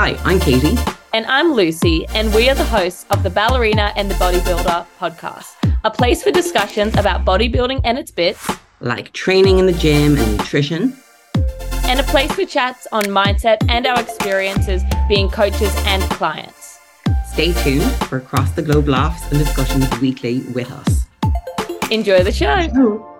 Hi, I'm Katie. And I'm Lucy, and we are the hosts of the Ballerina and the Bodybuilder podcast, a place for discussions about bodybuilding and its bits, like training in the gym and nutrition, and a place for chats on mindset and our experiences being coaches and clients. Stay tuned for across the globe laughs and discussions weekly with us. Enjoy the show.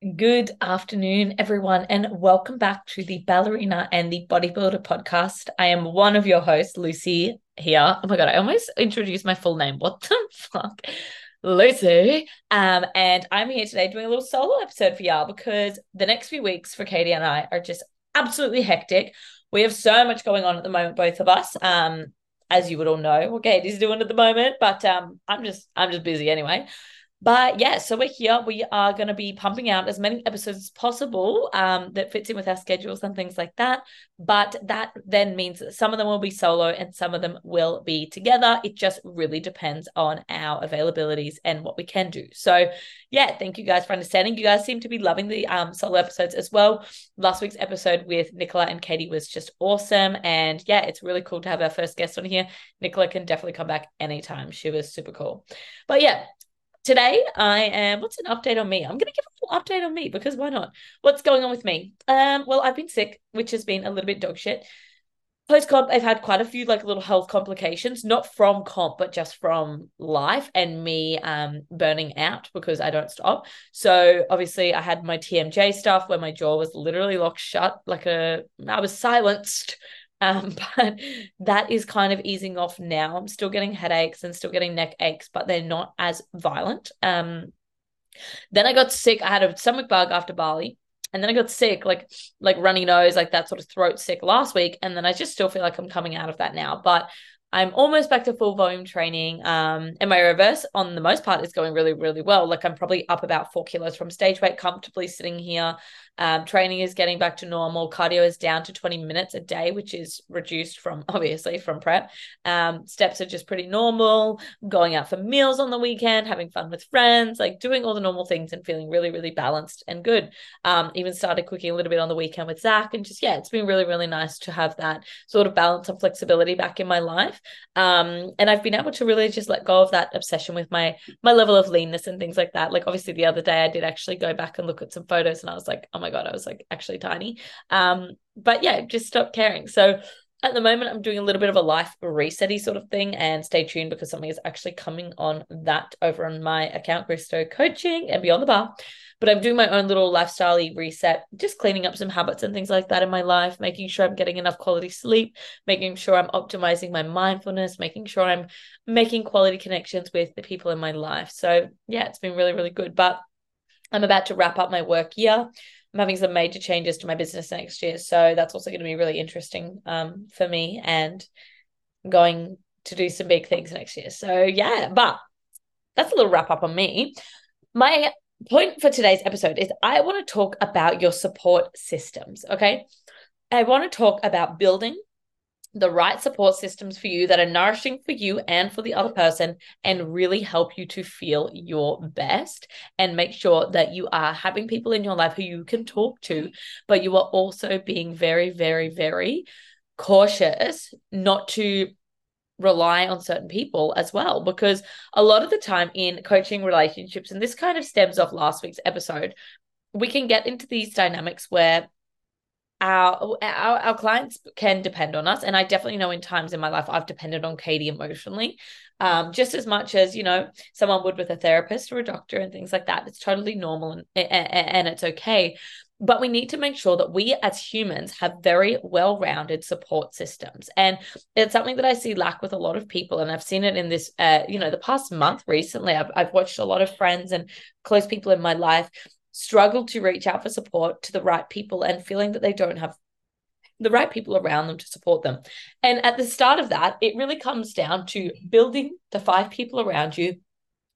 Good afternoon, everyone, and welcome back to the Ballerina and the Bodybuilder podcast. I am one of your hosts, Lucy, here. Oh my God, I almost introduced my full name. What the fuck? Lucy. Um, and I'm here today doing a little solo episode for y'all because the next few weeks for Katie and I are just absolutely hectic. We have so much going on at the moment, both of us. Um, as you would all know what Katie's doing at the moment, but um, I'm just I'm just busy anyway. But yeah, so we're here. We are going to be pumping out as many episodes as possible um, that fits in with our schedules and things like that. But that then means that some of them will be solo and some of them will be together. It just really depends on our availabilities and what we can do. So yeah, thank you guys for understanding. You guys seem to be loving the um, solo episodes as well. Last week's episode with Nicola and Katie was just awesome. And yeah, it's really cool to have our first guest on here. Nicola can definitely come back anytime. She was super cool. But yeah, today I am what's an update on me? I'm gonna give a full update on me because why not? What's going on with me? Um, well, I've been sick, which has been a little bit dog shit. Post comp, I've had quite a few like little health complications, not from comp, but just from life and me um burning out because I don't stop. So obviously I had my TMJ stuff where my jaw was literally locked shut, like a I was silenced um, but that is kind of easing off now. I'm still getting headaches and still getting neck aches, but they're not as violent. Um, then I got sick. I had a stomach bug after Bali. And then I got sick, like like runny nose, like that sort of throat sick last week. And then I just still feel like I'm coming out of that now. But I'm almost back to full volume training. Um, and my reverse on the most part is going really, really well. Like I'm probably up about four kilos from stage weight, comfortably sitting here. Um, training is getting back to normal. Cardio is down to 20 minutes a day, which is reduced from obviously from prep. Um, steps are just pretty normal. Going out for meals on the weekend, having fun with friends, like doing all the normal things and feeling really, really balanced and good. Um, even started cooking a little bit on the weekend with Zach, and just yeah, it's been really, really nice to have that sort of balance and flexibility back in my life. Um, and I've been able to really just let go of that obsession with my my level of leanness and things like that. Like obviously the other day I did actually go back and look at some photos, and I was like, oh my god, I was like actually tiny. Um, but yeah, just stopped caring. So at the moment, I'm doing a little bit of a life resetty sort of thing, and stay tuned because something is actually coming on that over on my account, Christo Coaching and Beyond the Bar. But I'm doing my own little lifestyle reset, just cleaning up some habits and things like that in my life, making sure I'm getting enough quality sleep, making sure I'm optimizing my mindfulness, making sure I'm making quality connections with the people in my life. So yeah, it's been really, really good. But I'm about to wrap up my work year. I'm having some major changes to my business next year. So that's also going to be really interesting um, for me and going to do some big things next year. So yeah, but that's a little wrap up on me. My point for today's episode is I want to talk about your support systems. Okay. I want to talk about building the right support systems for you that are nourishing for you and for the other person and really help you to feel your best and make sure that you are having people in your life who you can talk to but you are also being very very very cautious not to rely on certain people as well because a lot of the time in coaching relationships and this kind of stems off last week's episode we can get into these dynamics where our, our our clients can depend on us. And i definitely know in times in my life i've depended on katie emotionally um, just as much as you know someone would with a therapist or a doctor and things like that. It's totally normal and, and, and it's okay but we need to make sure that we as humans have very well-rounded support systems and it's something that i see lack with a lot of people and i've seen it in this uh, you know the past month recently I've, I've watched a lot of friends and close people in my life struggle to reach out for support to the right people and feeling that they don't have the right people around them to support them. And at the start of that, it really comes down to building the five people around you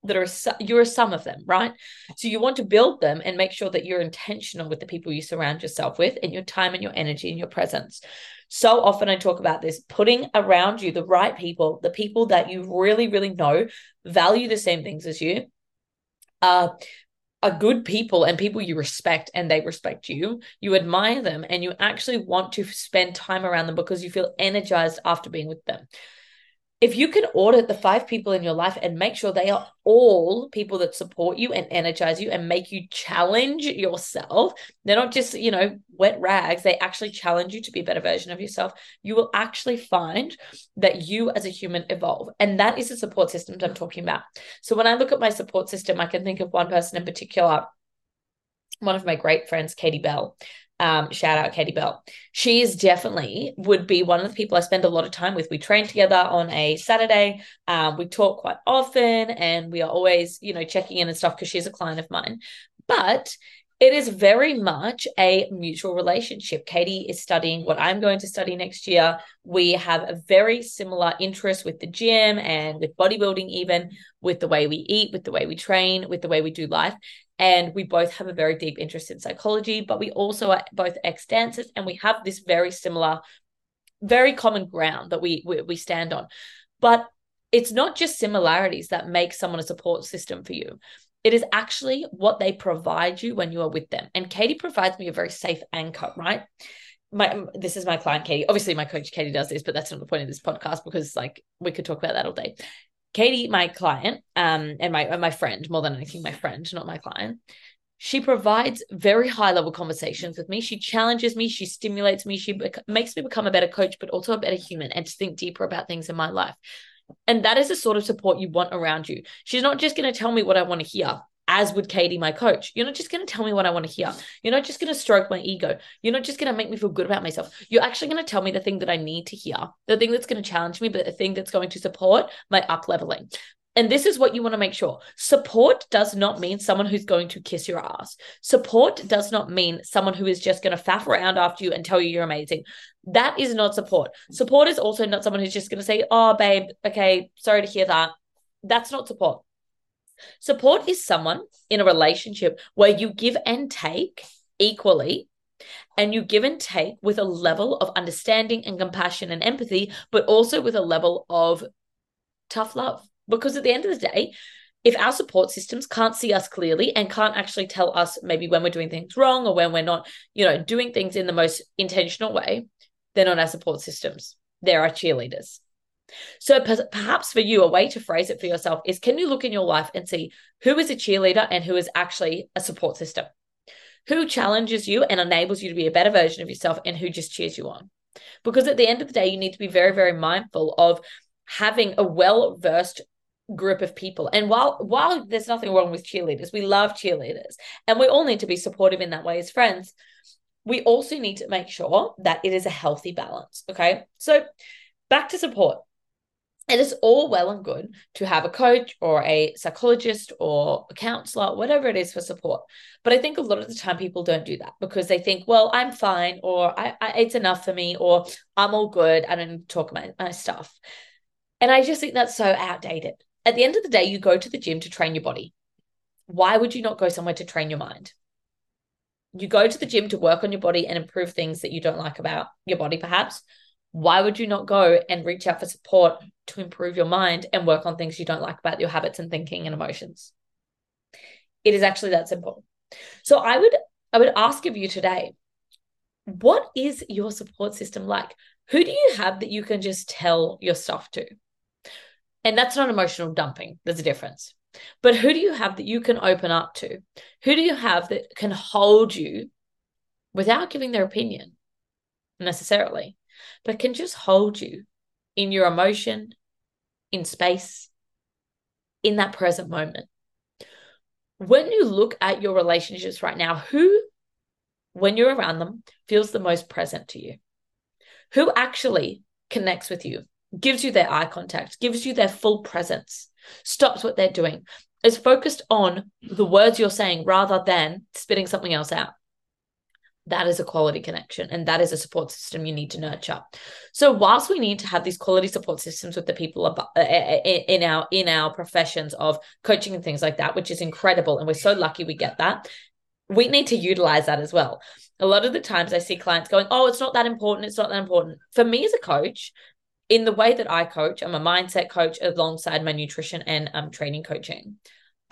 that are you're sum of them, right? So you want to build them and make sure that you're intentional with the people you surround yourself with and your time and your energy and your presence. So often I talk about this putting around you the right people, the people that you really really know value the same things as you, uh are good people and people you respect and they respect you. You admire them and you actually want to spend time around them because you feel energized after being with them if you can audit the five people in your life and make sure they are all people that support you and energize you and make you challenge yourself, they're not just, you know, wet rags, they actually challenge you to be a better version of yourself. You will actually find that you as a human evolve. And that is the support systems I'm talking about. So when I look at my support system, I can think of one person in particular one of my great friends, Katie Bell. Um, shout out Katie Bell. She is definitely would be one of the people I spend a lot of time with. We train together on a Saturday. Um, we talk quite often, and we are always, you know, checking in and stuff because she's a client of mine. But it is very much a mutual relationship. Katie is studying what I'm going to study next year. We have a very similar interest with the gym and with bodybuilding, even with the way we eat, with the way we train, with the way we do life and we both have a very deep interest in psychology but we also are both ex dancers and we have this very similar very common ground that we, we we stand on but it's not just similarities that make someone a support system for you it is actually what they provide you when you are with them and katie provides me a very safe anchor right my this is my client Katie. Obviously, my coach Katie does this, but that's not the point of this podcast because like we could talk about that all day. Katie, my client, um, and my my friend, more than anything, my friend, not my client, she provides very high level conversations with me. She challenges me, she stimulates me, she bec- makes me become a better coach, but also a better human and to think deeper about things in my life. And that is the sort of support you want around you. She's not just going to tell me what I want to hear as would Katie, my coach. You're not just going to tell me what I want to hear. You're not just going to stroke my ego. You're not just going to make me feel good about myself. You're actually going to tell me the thing that I need to hear, the thing that's going to challenge me, but the thing that's going to support my up leveling. And this is what you want to make sure. Support does not mean someone who's going to kiss your ass. Support does not mean someone who is just going to faff around after you and tell you you're amazing. That is not support. Support is also not someone who's just going to say, Oh, babe, okay, sorry to hear that. That's not support. Support is someone in a relationship where you give and take equally and you give and take with a level of understanding and compassion and empathy, but also with a level of tough love. Because at the end of the day, if our support systems can't see us clearly and can't actually tell us maybe when we're doing things wrong or when we're not, you know, doing things in the most intentional way, they're not our support systems. They're our cheerleaders. So perhaps for you, a way to phrase it for yourself is can you look in your life and see who is a cheerleader and who is actually a support system? Who challenges you and enables you to be a better version of yourself and who just cheers you on? Because at the end of the day, you need to be very, very mindful of having a well versed group of people. And while while there's nothing wrong with cheerleaders, we love cheerleaders and we all need to be supportive in that way as friends. We also need to make sure that it is a healthy balance. Okay. So back to support it is all well and good to have a coach or a psychologist or a counselor, whatever it is for support. But I think a lot of the time people don't do that because they think, well, I'm fine, or I, I it's enough for me, or I'm all good. I don't need to talk my, my stuff. And I just think that's so outdated. At the end of the day, you go to the gym to train your body. Why would you not go somewhere to train your mind? You go to the gym to work on your body and improve things that you don't like about your body, perhaps why would you not go and reach out for support to improve your mind and work on things you don't like about your habits and thinking and emotions? It is actually that simple. So I would I would ask of you today, what is your support system like? Who do you have that you can just tell your stuff to? And that's not emotional dumping. There's a difference. But who do you have that you can open up to? Who do you have that can hold you without giving their opinion necessarily? But can just hold you in your emotion, in space, in that present moment. When you look at your relationships right now, who, when you're around them, feels the most present to you? Who actually connects with you, gives you their eye contact, gives you their full presence, stops what they're doing, is focused on the words you're saying rather than spitting something else out that is a quality connection and that is a support system you need to nurture. So whilst we need to have these quality support systems with the people uh, uh, uh, in our in our professions of coaching and things like that which is incredible and we're so lucky we get that we need to utilize that as well. A lot of the times i see clients going oh it's not that important it's not that important. For me as a coach in the way that i coach i'm a mindset coach alongside my nutrition and um, training coaching.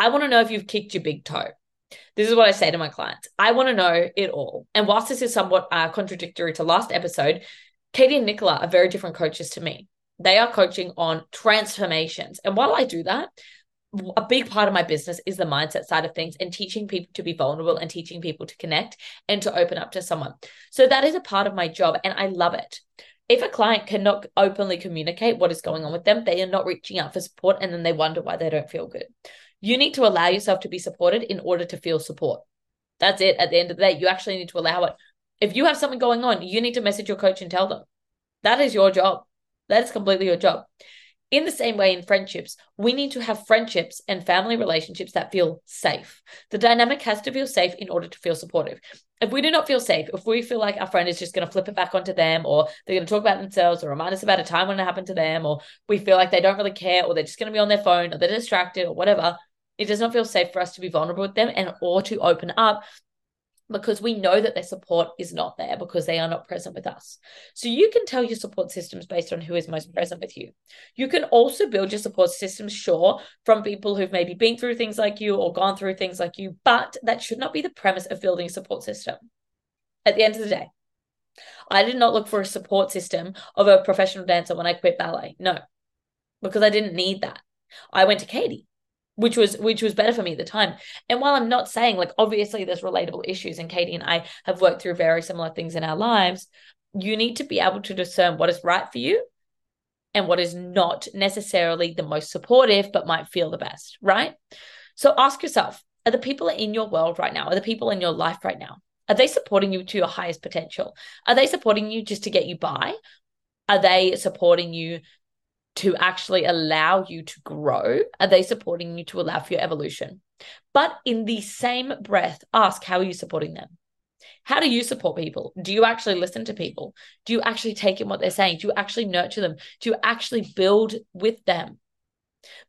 I want to know if you've kicked your big toe This is what I say to my clients. I want to know it all. And whilst this is somewhat uh, contradictory to last episode, Katie and Nicola are very different coaches to me. They are coaching on transformations. And while I do that, a big part of my business is the mindset side of things and teaching people to be vulnerable and teaching people to connect and to open up to someone. So that is a part of my job and I love it. If a client cannot openly communicate what is going on with them, they are not reaching out for support and then they wonder why they don't feel good. You need to allow yourself to be supported in order to feel support. That's it. At the end of the day, you actually need to allow it. If you have something going on, you need to message your coach and tell them. That is your job. That is completely your job. In the same way, in friendships, we need to have friendships and family relationships that feel safe. The dynamic has to feel safe in order to feel supportive. If we do not feel safe, if we feel like our friend is just going to flip it back onto them, or they're going to talk about themselves, or remind us about a time when it happened to them, or we feel like they don't really care, or they're just going to be on their phone, or they're distracted, or whatever, it does not feel safe for us to be vulnerable with them and or to open up because we know that their support is not there because they are not present with us. So you can tell your support systems based on who is most present with you. You can also build your support systems, sure, from people who've maybe been through things like you or gone through things like you, but that should not be the premise of building a support system. At the end of the day, I did not look for a support system of a professional dancer when I quit ballet. No, because I didn't need that. I went to Katie which was which was better for me at the time. And while I'm not saying like obviously there's relatable issues and Katie and I have worked through very similar things in our lives, you need to be able to discern what is right for you and what is not necessarily the most supportive but might feel the best, right? So ask yourself, are the people in your world right now, are the people in your life right now, are they supporting you to your highest potential? Are they supporting you just to get you by? Are they supporting you to actually allow you to grow? Are they supporting you to allow for your evolution? But in the same breath, ask how are you supporting them? How do you support people? Do you actually listen to people? Do you actually take in what they're saying? Do you actually nurture them? Do you actually build with them?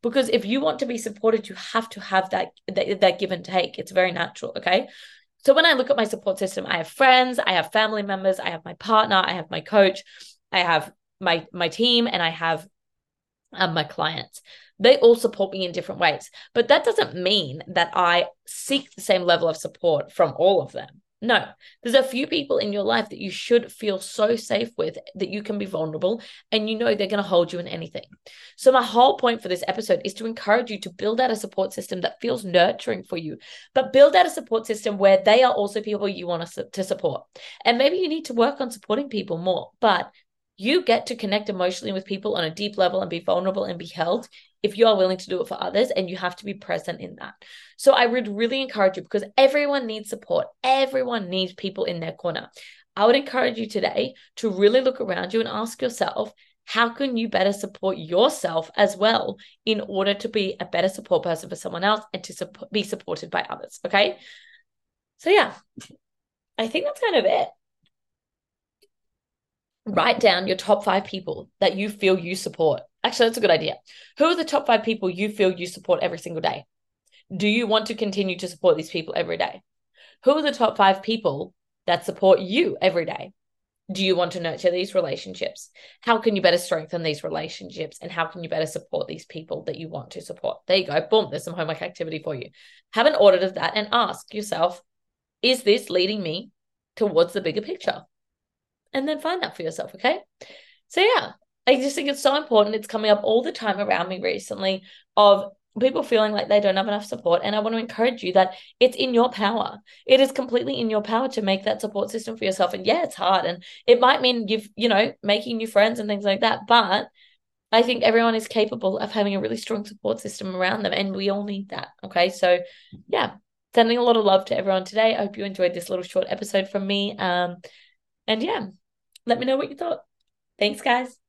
Because if you want to be supported, you have to have that, that, that give and take. It's very natural. Okay. So when I look at my support system, I have friends, I have family members, I have my partner, I have my coach, I have my my team, and I have and my clients. They all support me in different ways. But that doesn't mean that I seek the same level of support from all of them. No, there's a few people in your life that you should feel so safe with that you can be vulnerable and you know they're going to hold you in anything. So, my whole point for this episode is to encourage you to build out a support system that feels nurturing for you, but build out a support system where they are also people you want to support. And maybe you need to work on supporting people more, but you get to connect emotionally with people on a deep level and be vulnerable and be held if you are willing to do it for others and you have to be present in that. So I would really encourage you because everyone needs support. Everyone needs people in their corner. I would encourage you today to really look around you and ask yourself, how can you better support yourself as well in order to be a better support person for someone else and to support, be supported by others? Okay. So, yeah, I think that's kind of it write down your top five people that you feel you support. Actually, that's a good idea. Who are the top five people you feel you support every single day? Do you want to continue to support these people every day? Who are the top five people that support you every day? Do you want to nurture these relationships? How can you better strengthen these relationships? And how can you better support these people that you want to support? There you go. Boom, there's some homework activity for you. Have an audit of that and ask yourself, is this leading me towards the bigger picture? And then find that for yourself. Okay. So, yeah, I just think it's so important. It's coming up all the time around me recently of people feeling like they don't have enough support. And I want to encourage you that it's in your power. It is completely in your power to make that support system for yourself. And yeah, it's hard. And it might mean you've, you know, making new friends and things like that. But I think everyone is capable of having a really strong support system around them. And we all need that. Okay. So, yeah, sending a lot of love to everyone today. I hope you enjoyed this little short episode from me. Um, and yeah, let me know what you thought. Thanks, guys.